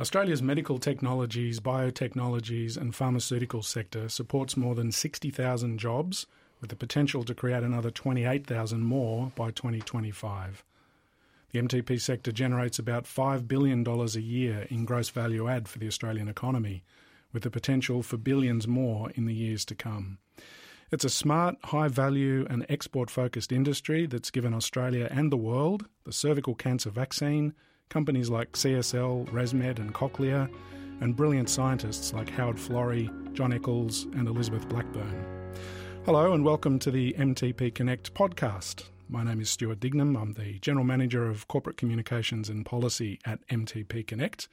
Australia's medical technologies, biotechnologies, and pharmaceutical sector supports more than 60,000 jobs with the potential to create another 28,000 more by 2025. The MTP sector generates about $5 billion a year in gross value add for the Australian economy, with the potential for billions more in the years to come. It's a smart, high value, and export focused industry that's given Australia and the world the cervical cancer vaccine, companies like CSL, ResMed, and Cochlear, and brilliant scientists like Howard Florey, John Eccles, and Elizabeth Blackburn. Hello, and welcome to the MTP Connect podcast. My name is Stuart Dignam. I'm the General Manager of Corporate Communications and Policy at MTP Connect.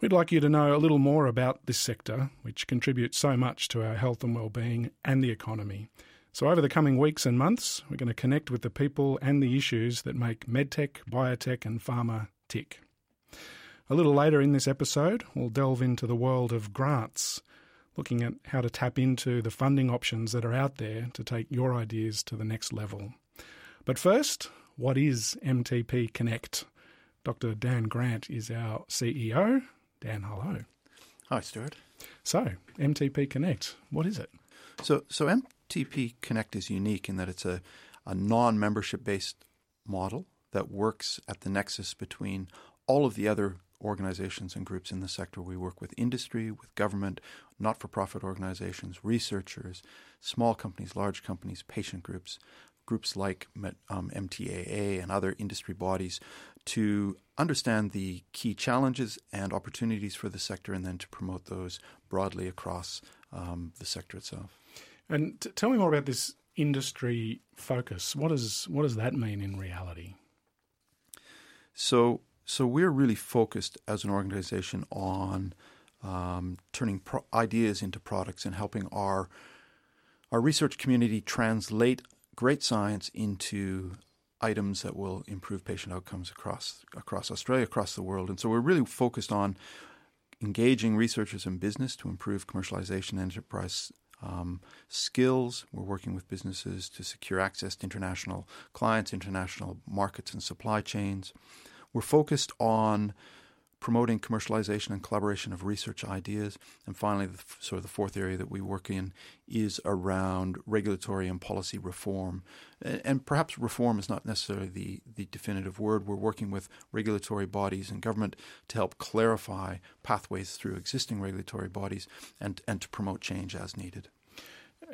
We'd like you to know a little more about this sector, which contributes so much to our health and well-being and the economy. So, over the coming weeks and months, we're going to connect with the people and the issues that make medtech, biotech, and pharma tick. A little later in this episode, we'll delve into the world of grants, looking at how to tap into the funding options that are out there to take your ideas to the next level. But first, what is MTP Connect? Dr. Dan Grant is our CEO. Dan, hello. Hi, Stuart. So, MTP Connect, what is it? So, so MTP Connect is unique in that it's a, a non membership based model that works at the nexus between all of the other organizations and groups in the sector. We work with industry, with government, not for profit organizations, researchers, small companies, large companies, patient groups, groups like um, MTAA and other industry bodies to understand the key challenges and opportunities for the sector and then to promote those broadly across um, the sector itself. And t- tell me more about this industry focus. What, is, what does that mean in reality? So, so we're really focused as an organization on um, turning pro- ideas into products and helping our our research community translate great science into items that will improve patient outcomes across across Australia, across the world. And so we're really focused on engaging researchers and business to improve commercialization enterprise um, skills. We're working with businesses to secure access to international clients, international markets, and supply chains. We're focused on promoting commercialization and collaboration of research ideas. And finally, the, sort of the fourth area that we work in is around regulatory and policy reform. And, and perhaps reform is not necessarily the, the definitive word. We're working with regulatory bodies and government to help clarify pathways through existing regulatory bodies and, and to promote change as needed.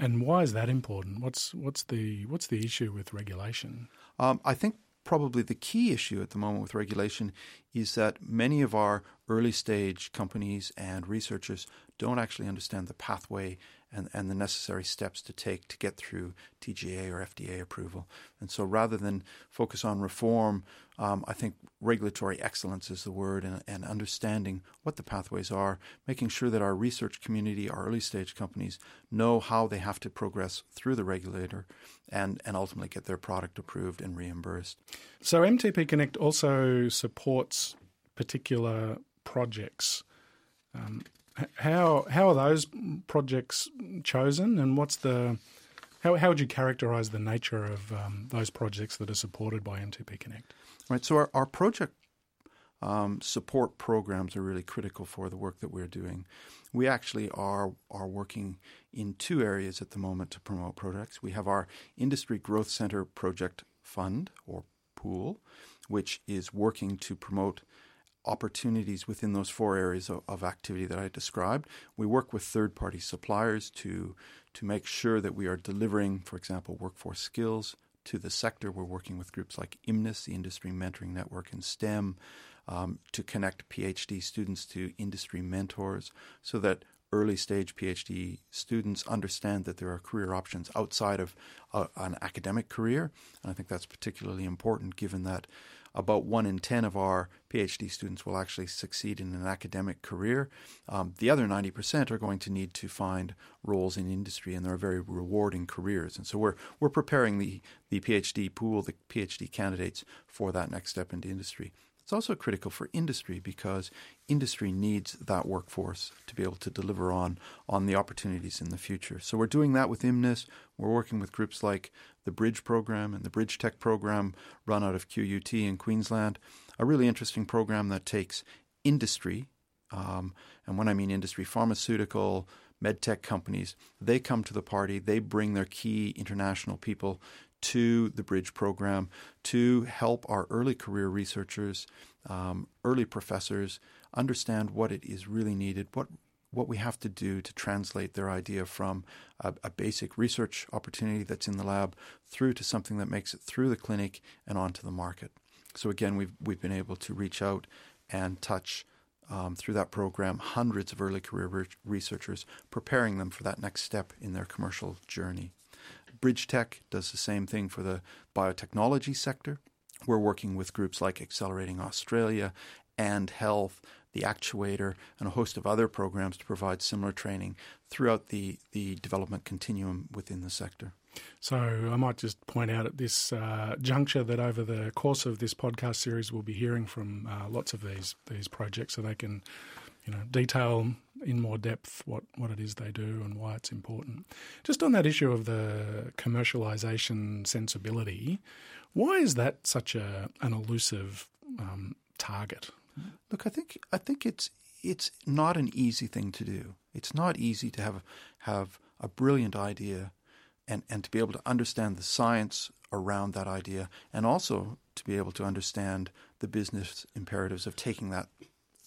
And why is that important? What's what's the what's the issue with regulation? Um, I think probably the key issue at the moment with regulation is that many of our early stage companies and researchers don't actually understand the pathway and, and the necessary steps to take to get through TGA or FDA approval. And so rather than focus on reform, um, I think regulatory excellence is the word and, and understanding what the pathways are, making sure that our research community, our early stage companies know how they have to progress through the regulator and, and ultimately get their product approved and reimbursed. So MTP Connect also supports particular projects. Um, how how are those projects chosen, and what's the how how would you characterise the nature of um, those projects that are supported by MTP Connect? Right. So our, our project um, support programs are really critical for the work that we're doing. We actually are are working in two areas at the moment to promote projects. We have our Industry Growth Center Project Fund or pool, which is working to promote opportunities within those four areas of, of, activity that I described. We work with third party suppliers to, to make sure that we are delivering, for example, workforce skills to the sector. We're working with groups like IMNIS, the Industry Mentoring Network in STEM, um, to connect PhD students to industry mentors so that early stage PhD students understand that there are career options outside of uh, an academic career. And I think that's particularly important given that about one in 10 of our PhD students will actually succeed in an academic career. Um, the other 90% are going to need to find roles in industry, and they're very rewarding careers. And so we're, we're preparing the, the PhD pool, the PhD candidates for that next step into industry. It's also critical for industry because industry needs that workforce to be able to deliver on on the opportunities in the future. So we're doing that with IMNIS. We're working with groups like the Bridge program and the Bridge Tech program run out of QUT in Queensland, a really interesting program that takes industry, um, and when I mean industry, pharmaceutical, medtech companies, they come to the party. They bring their key international people to the Bridge program to help our early career researchers, um, early professors understand what it is really needed, what what we have to do to translate their idea from a, a, basic research opportunity that's in the lab through to something that makes it through the clinic and onto the market. So again, we've we've been able to reach out and touch um, through that program hundreds of early career re- researchers, preparing them for that next step in their commercial journey. Bridge Tech does the same thing for the biotechnology sector. We're working with groups like Accelerating Australia and Health, the Actuator, and a host of other programs to provide similar training throughout the, the development continuum within the sector. So I might just point out at this uh, juncture that over the course of this podcast series, we'll be hearing from uh, lots of these these projects, so they can, you know, detail in more depth what, what it is they do and why it's important. Just on that issue of the commercialization sensibility, why is that such a an elusive um, target? Look, I think I think it's it's not an easy thing to do. It's not easy to have have a brilliant idea and, and to be able to understand the science around that idea and also to be able to understand the business imperatives of taking that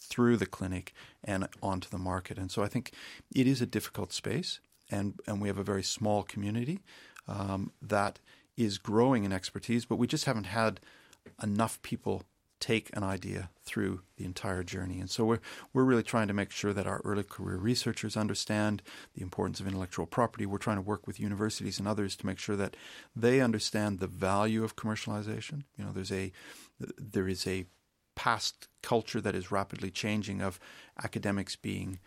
through the clinic and onto the market. And so I think it is a difficult space, and, and we have a very small community um, that is growing in expertise, but we just haven't had enough people take an idea through the entire journey. And so we're we're really trying to make sure that our early career researchers understand the importance of intellectual property. We're trying to work with universities and others to make sure that they understand the value of commercialization. You know, there's a there is a past culture that is rapidly changing of academics being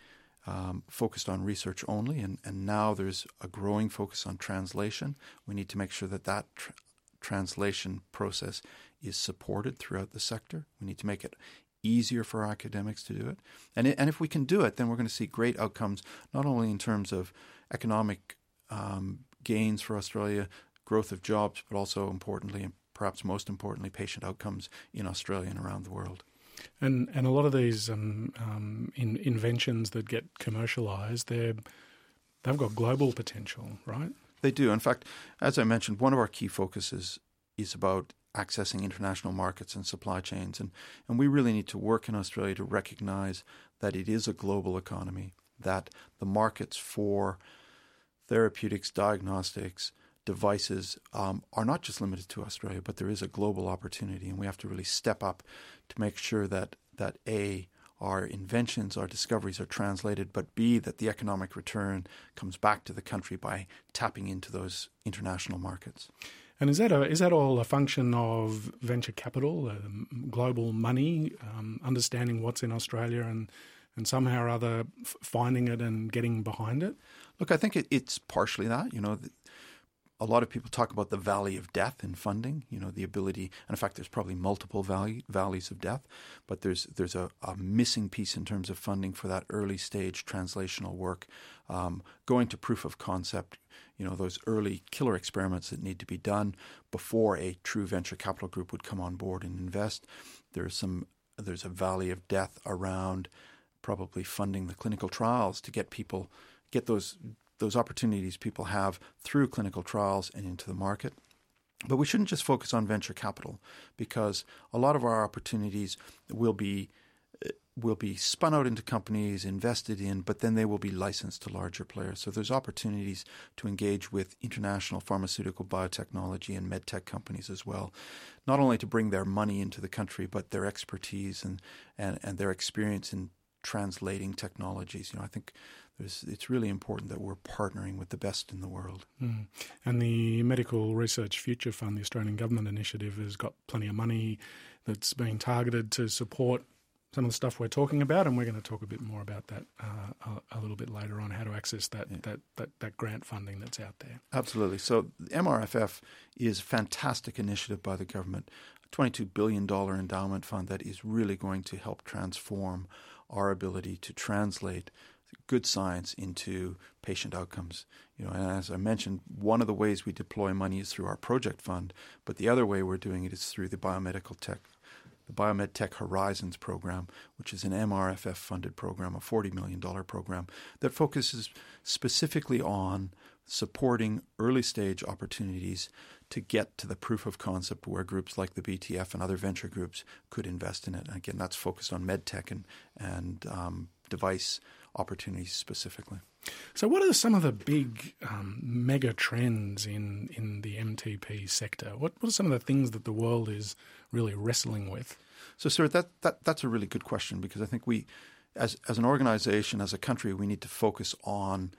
um, focused on research only, and, and now there's a growing focus on translation. We need to make sure that that tr- translation process is supported throughout the sector. We need to make it easier for academics to do it. And, it, and if we can do it, then we're going to see great outcomes, not only in terms of economic um, gains for Australia, growth of jobs, but also importantly, perhaps most importantly, patient outcomes in Australia and around the world. And and a lot of these um, um, in, inventions that get commercialised, they're they've got global potential, right? They do. In fact, as I mentioned, one of our key focuses is about accessing international markets and supply chains. And, and we really need to work in Australia to recognize that it is a global economy, that the markets for therapeutics, diagnostics, devices um, are not just limited to Australia, but there is a global opportunity. And we have to really step up to make sure that, that A, our inventions, our discoveries are translated, but B, that the economic return comes back to the country by tapping into those international markets. And is that a, is that all a function of venture capital, um, global money, um, understanding what's in Australia, and and somehow or other finding it and getting behind it? Look, I think it, it's partially that. You know, a lot of people talk about the valley of death in funding. You know, the ability, and in fact, there's probably multiple valley, valleys of death, but there's there's a, a, missing piece in terms of funding for that early stage translational work, um, going to proof of concept. You know, those early killer experiments that need to be done before a true venture capital group would come on board and invest. There's some there's a valley of death around probably funding the clinical trials to get people get those those opportunities people have through clinical trials and into the market. But we shouldn't just focus on venture capital because a lot of our opportunities will be uh, will be spun out into companies, invested in, but then they will be licensed to larger players. So there's opportunities to engage with international pharmaceutical, biotechnology, and medtech companies as well, not only to bring their money into the country, but their expertise and, and, and their experience in translating technologies. You know, I think it's really important that we're partnering with the best in the world. Mm. And the Medical Research Future Fund, the Australian Government initiative, has got plenty of money that's being targeted to support some of the stuff we're talking about, and we're going to talk a bit more about that uh, a, a, little bit later on, how to access that, yeah. that, that, that grant funding that's out there. Absolutely. So MRFF is a fantastic initiative by the government, a $22 billion endowment fund that is really going to help transform our ability to translate good science into patient outcomes. You know, and as I mentioned, one of the ways we deploy money is through our project fund, but the other way we're doing it is through the biomedical tech the Biomed Tech Horizons program, which is an MRFF funded program, a $40 million program that focuses specifically on supporting early stage opportunities to get to the proof of concept where groups like the BTF and other venture groups could invest in it. And again, that's focused on medtech and, and um, device opportunities specifically. So, what are some of the big um, mega trends in, in the MTP sector? What, what are some of the things that the world is really wrestling with? So, sir, that, that that's a really good question because I think we, as as an organization, as a country, we need to focus on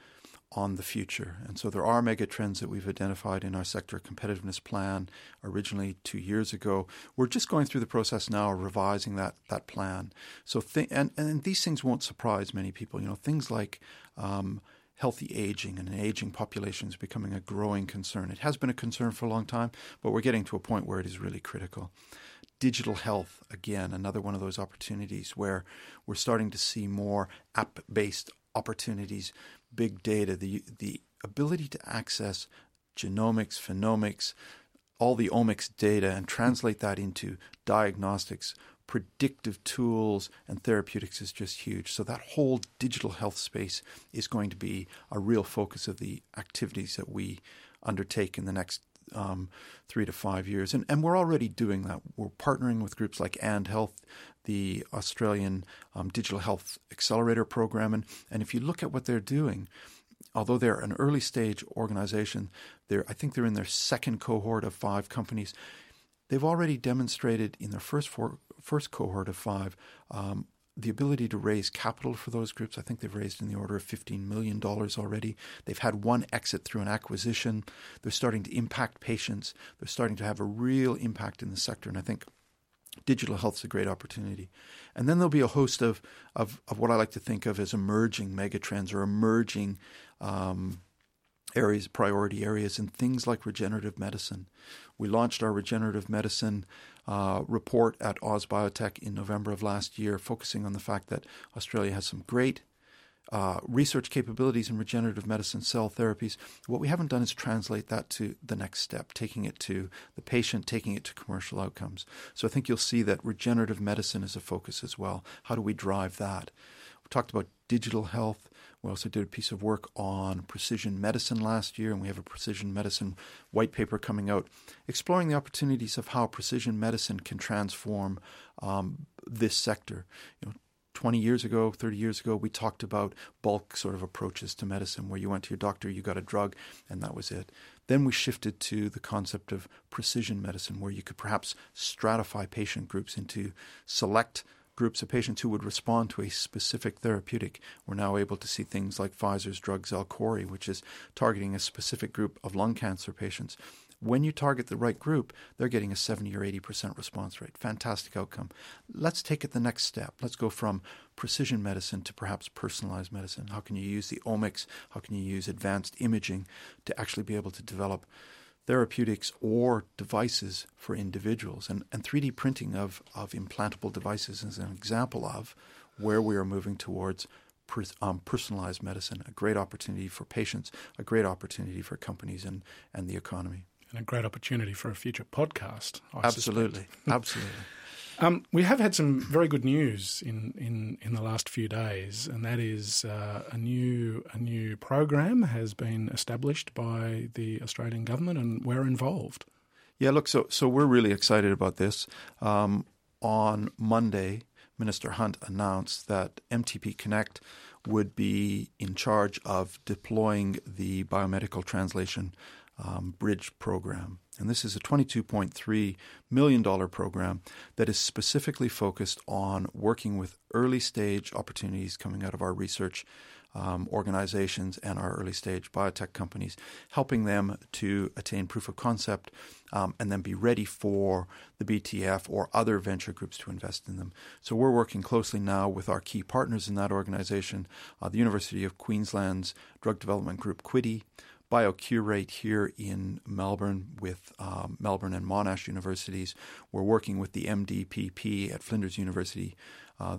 on the future. And so there are mega trends that we've identified in our sector competitiveness plan originally two years ago. We're just going through the process now of revising that that plan. So th- and and these things won't surprise many people. You know things like um, healthy aging and an aging population is becoming a growing concern. It has been a concern for a long time, but we're getting to a point where it is really critical digital health again another one of those opportunities where we're starting to see more app based opportunities big data, the the ability to access genomics, phenomics, all the omics data and translate that into diagnostics, predictive tools, and therapeutics is just huge. So that whole digital health space is going to be a real focus of the activities that we undertake in the next um, three to five years. And, and we're already doing that. We're partnering with groups like ANDHealth, the Australian um, Digital Health Accelerator Program. And, and if you look at what they're doing, although they're an early stage organization, they're, I think they're in their second cohort of five companies. They've already demonstrated in their first four, first cohort of five um, the ability to raise capital for those groups. I think they've raised in the order of $15 million already. They've had one exit through an acquisition. They're starting to impact patients. They're starting to have a real impact in the sector. And I think digital health is a great opportunity. And then there'll be a host of, of, of what I like to think of as emerging megatrends or emerging um, areas, priority areas, and things like regenerative medicine. We launched our regenerative medicine uh, report at AusBiotech in November of last year, focusing on the fact that Australia has some great uh, research capabilities in regenerative medicine, cell therapies. What we haven't done is translate that to the next step, taking it to the patient, taking it to commercial outcomes. So I think you'll see that regenerative medicine is a focus as well. How do we drive that? We talked about digital health. We also did a piece of work on precision medicine last year, and we have a precision medicine white paper coming out exploring the opportunities of how precision medicine can transform um, this sector. You know, 20 years ago, 30 years ago, we talked about bulk sort of approaches to medicine where you went to your doctor, you got a drug, and that was it. Then we shifted to the concept of precision medicine where you could perhaps stratify patient groups into select groups of patients who would respond to a specific therapeutic. We're now able to see things like Pfizer's drug Xalkori, which is targeting a specific group of lung cancer patients. When you target the right group, they're getting a 70 or 80% response rate. Fantastic outcome. Let's take it the next step. Let's go from precision medicine to perhaps personalized medicine. How can you use the omics? How can you use advanced imaging to actually be able to develop therapeutics or devices for individuals. And, and 3D printing of, of implantable devices is an example of where we are moving towards um, personalized medicine, a great opportunity for patients, a great opportunity for companies and, and the economy. And a great opportunity for a future podcast. I absolutely, absolutely. Um, we have had some very good news in, in, in the last few days, and that is uh, a new a new program has been established by the Australian government, and we're involved. Yeah, look, so so we're really excited about this. Um, on Monday, Minister Hunt announced that MTP Connect would be in charge of deploying the biomedical translation um, bridge program. And this is a $22.3 million program that is specifically focused on working with early stage opportunities coming out of our research um, organizations and our early stage biotech companies, helping them to attain proof of concept um, and then be ready for the BTF or other venture groups to invest in them. So we're working closely now with our key partners in that organization, uh, the University of Queensland's Drug Development Group, QEDDI, BioCurate here in Melbourne with um, Melbourne and Monash universities. We're working with the MDPP at Flinders University. Uh,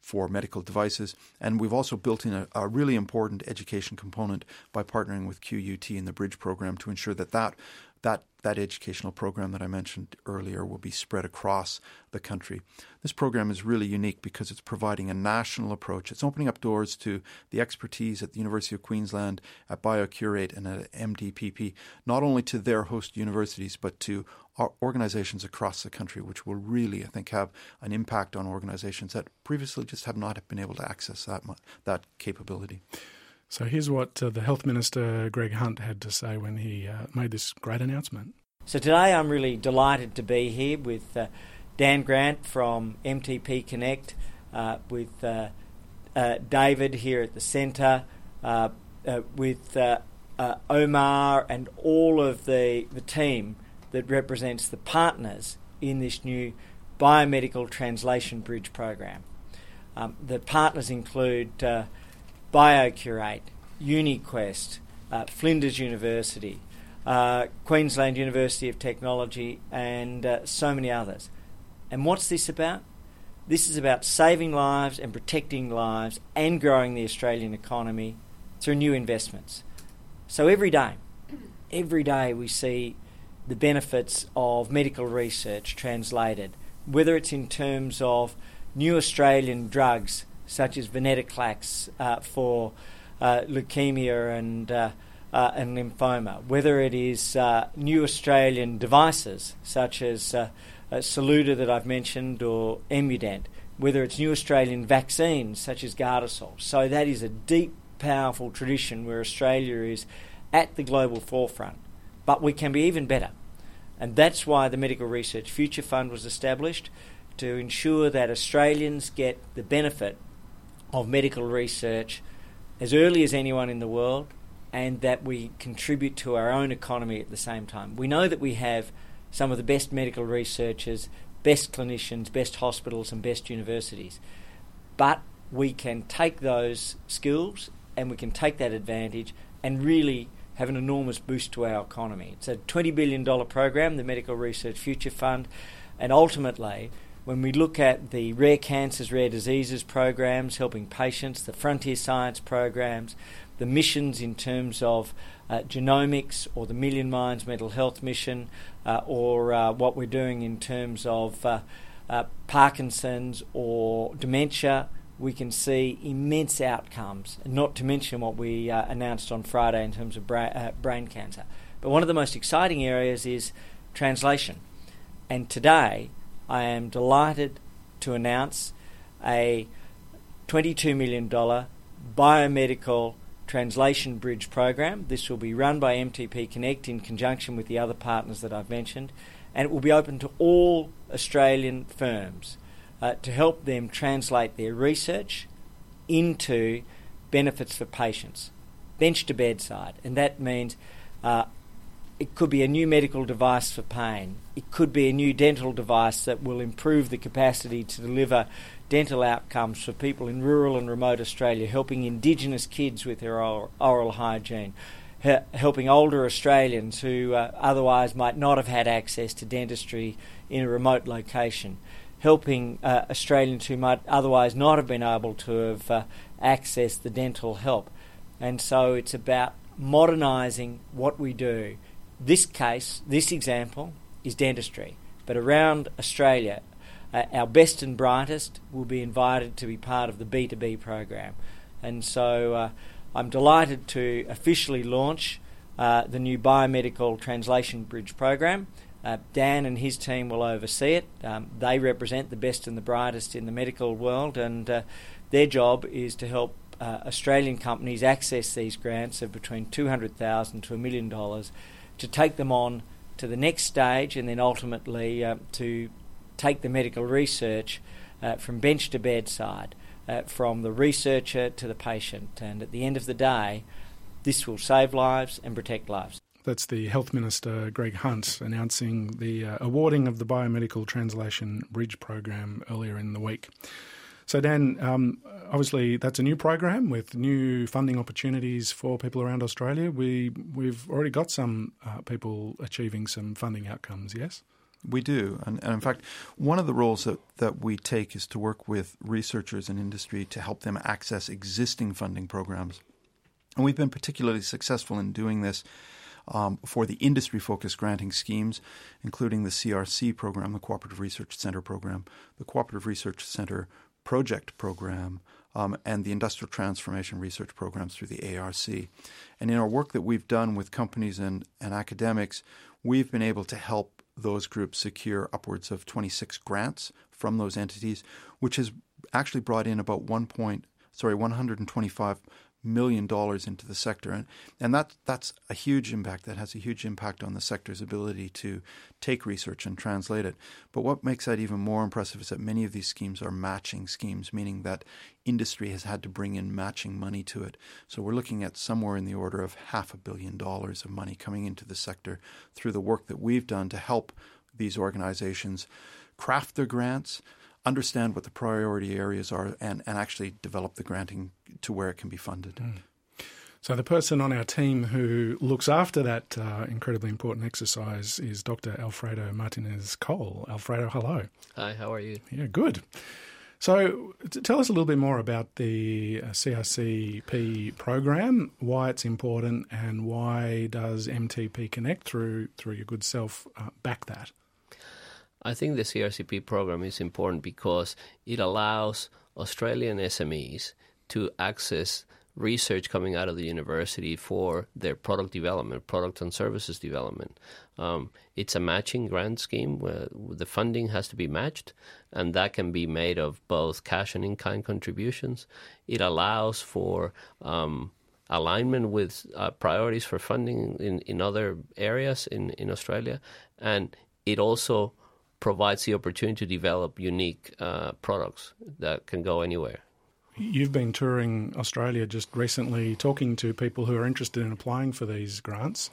for medical devices. And we've also built in a, a, really important education component by partnering with QUT in the Bridge program to ensure that that, that that educational program that I mentioned earlier will be spread across the country. This program is really unique because it's providing a national approach. It's opening up doors to the expertise at the University of Queensland, at BioCurate, and at MDPP, not only to their host universities, but to organizations across the country, which will really, I think, have an impact on organizations that previously just have not been able to access that, that capability. So here's what uh, the Health Minister Greg Hunt had to say when he uh, made this great announcement. So today I'm really delighted to be here with uh, Dan Grant from MTP Connect, uh, with uh, uh, David here at the centre, with Omar and all of the, the team that represents the partners in this new biomedical translation bridge program. Um, the partners include BioCurate, UniQuest, uh, Flinders University, uh, Queensland University of Technology, and uh, so many others. And what's this about? This is about saving lives and protecting lives and growing the Australian economy through new investments. So every day, every day we see the benefits of medical research translated, whether it's in terms of new Australian drugs such as venetoclax uh, for uh, leukemia and uh, uh, and lymphoma, whether it is new Australian devices such as Saluda that I've mentioned or Emudent, whether it's new Australian vaccines such as Gardasil. So that is a deep, powerful tradition where Australia is at the global forefront. But we can be even better. And that's why the Medical Research Future Fund was established to ensure that Australians get the benefit of medical research as early as anyone in the world and that we contribute to our own economy at the same time. We know that we have some of the best medical researchers, best clinicians, best hospitals, and best universities. But we can take those skills and we can take that advantage and really have an enormous boost to our economy. It's a $20 billion program, the Medical Research Future Fund, and ultimately, when we look at the rare cancers, rare diseases programs helping patients, the frontier science programs, the missions in terms of uh, genomics or the Million Minds Mental Health Mission, uh, or uh, what we're doing in terms of uh, uh, Parkinson's or dementia, we can see immense outcomes, not to mention what we uh, announced on Friday in terms of bra- brain cancer. But one of the most exciting areas is translation. And today, I am delighted to announce a $22 million biomedical translation bridge program. This will be run by MTP Connect in conjunction with the other partners that I've mentioned, and it will be open to all Australian firms uh, to help them translate their research into benefits for patients, bench to bedside, and that means uh, it could be a new medical device for pain. It could be a new dental device that will improve the capacity to deliver dental outcomes for people in rural and remote Australia, helping Indigenous kids with their oral, hygiene, he- helping older Australians who uh, otherwise might not have had access to dentistry in a remote location, helping uh, Australians who might otherwise not have been able to have uh, accessed the dental help. And so it's about modernising what we do this case, this example, is dentistry. But around Australia, uh, our best and brightest will be invited to be part of the BTB program. And so uh, I'm delighted to officially launch uh, the new Biomedical Translation Bridge program. Uh, Dan and his team will oversee it. Um, they represent the best and the brightest in the medical world, and uh, their job is to help uh, Australian companies access these grants of between 200,000 to a million dollars to take them on to the next stage and then ultimately uh, to take the medical research uh, from bench to bedside, uh, from the researcher to the patient. And at the end of the day, this will save lives and protect lives. That's the Health Minister Greg Hunt announcing the uh, awarding of the Biomedical Translation Bridge program earlier in the week. So, Dan, um, obviously that's a new program with new funding opportunities for people around Australia. We we've already got some uh, people achieving some funding outcomes. Yes. We do. And, and, in fact, one of the roles that, that we take is to work with researchers and industry to help them access existing funding programs. And we've been particularly successful in doing this um, for the industry focused granting schemes, including the CRC program, the Cooperative Research Center program, the Cooperative Research Center project program, um, and the industrial transformation research programs through the ARC. And in our work that we've done with companies and, and academics, we've been able to help those groups secure upwards of 26 grants from those entities, which has actually brought in about one point, sorry, 125 million dollars into the sector, and and that that's a huge impact. That has a huge impact on the sector's ability to take research and translate it. But what makes that even more impressive is that many of these schemes are matching schemes, meaning that industry has had to bring in matching money to it. So we're looking at somewhere in the order of half a billion dollars of money coming into the sector through the work that we've done to help these organizations craft their grants, understand what the priority areas are and, and actually develop the granting to where it can be funded. Mm. So, the person on our team who looks after that uh, incredibly important exercise is Dr. Alfredo Martinez-Coll. Alfredo, hello. Hi, how are you? Yeah, good. So, tell us a little bit more about the uh, CRCP program, why it's important, and why does MTP Connect through through your good self uh, back that? I think the CRCP program is important because it allows Australian SMEs to access research coming out of the university for their product development, product and services development. Um, it's a matching grant scheme where the funding has to be matched, and that can be made of both cash and in kind contributions. It allows for um, alignment with uh, priorities for funding in, in other areas in, in Australia, and it also provides the opportunity to develop unique uh, products that can go anywhere. You've been touring Australia just recently, talking to people who are interested in applying for these grants.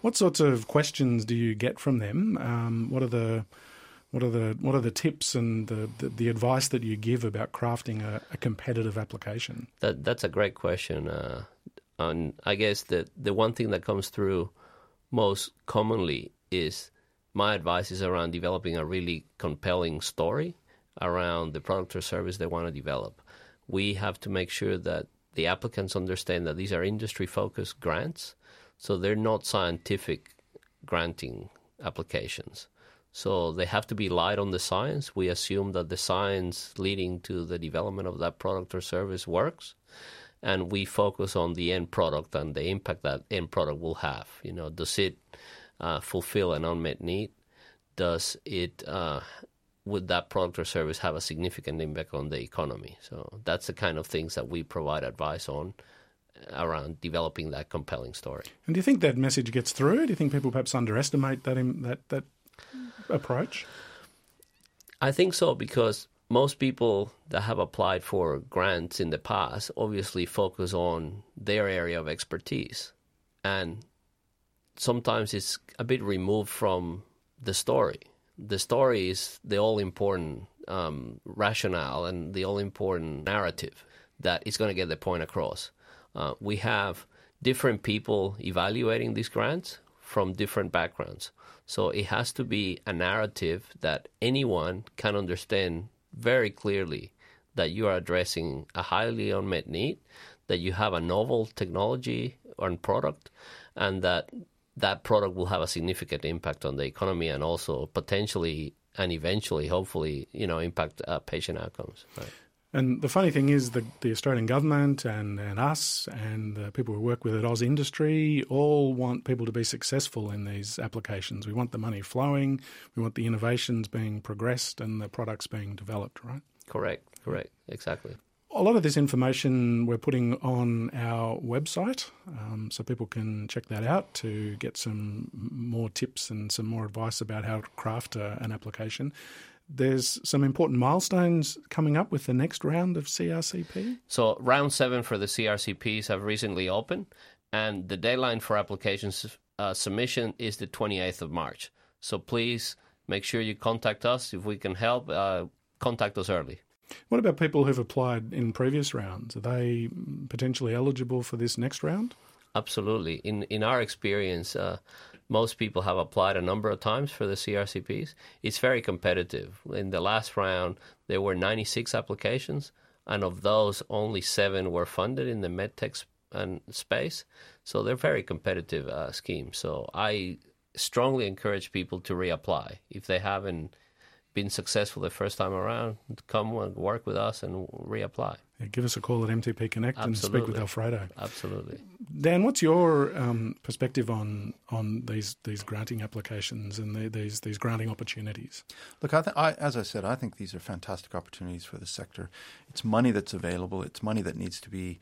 What sorts of questions do you get from them? Um, what are the what are the what are the tips and the, the, the advice that you give about crafting a, a, competitive application? That that's a great question. Uh, and I guess that the one thing that comes through most commonly is my advice is around developing a really compelling story around the product or service they want to develop. We have to make sure that the applicants understand that these are industry focused grants, so they're not scientific granting applications. So they have to be light on the science. We assume that the science leading to the development of that product or service works. And we focus on the end product and the impact that end product will have. You know, does it uh, fulfill an unmet need? Does it uh, would that product or service have a significant impact on the economy? So that's the kind of things that we provide advice on around developing that compelling story. And do you think that message gets through? Do you think people perhaps underestimate that that that approach? I think so because most people that have applied for grants in the past obviously focus on their area of expertise and sometimes it's a bit removed from the story. The story is the all important um, rationale and the all important narrative that is going to get the point across. Uh, we have different people evaluating these grants from different backgrounds. So it has to be a narrative that anyone can understand very clearly that you are addressing a highly unmet need, that you have a novel technology or product, and that that product will have a significant impact on the economy and also potentially and eventually, hopefully, you know, impact uh, patient outcomes. Right. And the funny thing is that the Australian government and, and us and the people who work with it, AusIndustry, all want people to be successful in these applications. We want the money flowing, we want the innovations being progressed and the products being developed, right? Correct, correct, exactly a lot of this information we're putting on our website, um, so people can check that out to get some more tips and some more advice about how to craft a, an application. There's some important milestones coming up with the next round of CRCP. So, round seven for the CRCPs have recently opened, and the deadline for applications uh, submission is the 28th of March. So, please make sure you contact us if we can help. Uh, contact us early. What about people who've applied in previous rounds? Are they potentially eligible for this next round? Absolutely. In in our experience, uh, most people have applied a number of times for the CRCPs. It's very competitive. In the last round, there were 96 applications, and of those, only seven were funded in the medtech and space. So they're very competitive uh, schemes. So I strongly encourage people to reapply if they haven't been successful the first time around. Come and work with us and reapply. Yeah, give us a call at MTP Connect Absolutely. and speak with Alfredo. Absolutely. Dan, what's your um, perspective on on these these granting applications and the, these these granting opportunities? Look, I th- I, as I said, I think these are fantastic opportunities for the sector. It's money that's available. It's money that needs to be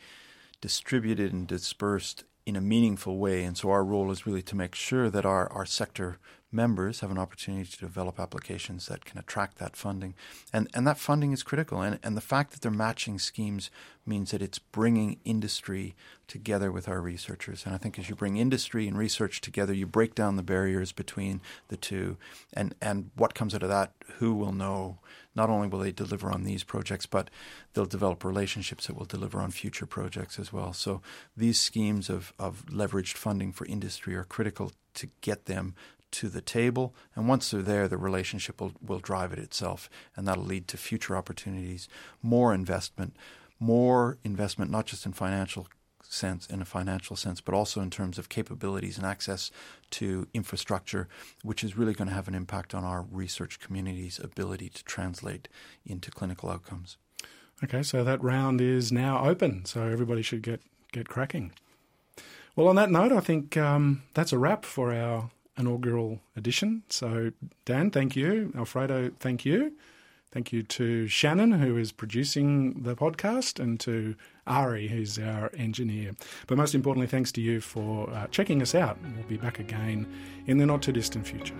distributed and dispersed in a meaningful way. And so our role is really to make sure that our, our sector members have an opportunity to develop applications that can attract that funding. And, and that funding is critical. And, and the fact that they're matching schemes means that it's bringing industry together with our researchers. And I think as you bring industry and research together, you break down the barriers between the two. And, and what comes out of that, who will know? Not only will they deliver on these projects, but they'll develop relationships that will deliver on future projects as well. So these schemes of, of leveraged funding for industry are critical to get them to the table. And once they're there, the relationship will, will drive it itself. And that'll lead to future opportunities, more investment, more investment, not just in financial sense, in a financial sense, but also in terms of capabilities and access to infrastructure, which is really going to have an impact on our research community's ability to translate into clinical outcomes. Okay, so that round is now open, so everybody should get, get cracking. Well, on that note, I think um, that's a wrap for our inaugural edition. So, Dan, thank you. Alfredo, thank you. Thank you to Shannon, who is producing the podcast, and to Ari, who's our engineer. But most importantly, thanks to you for uh, checking us out. We'll be back again in the not too distant future.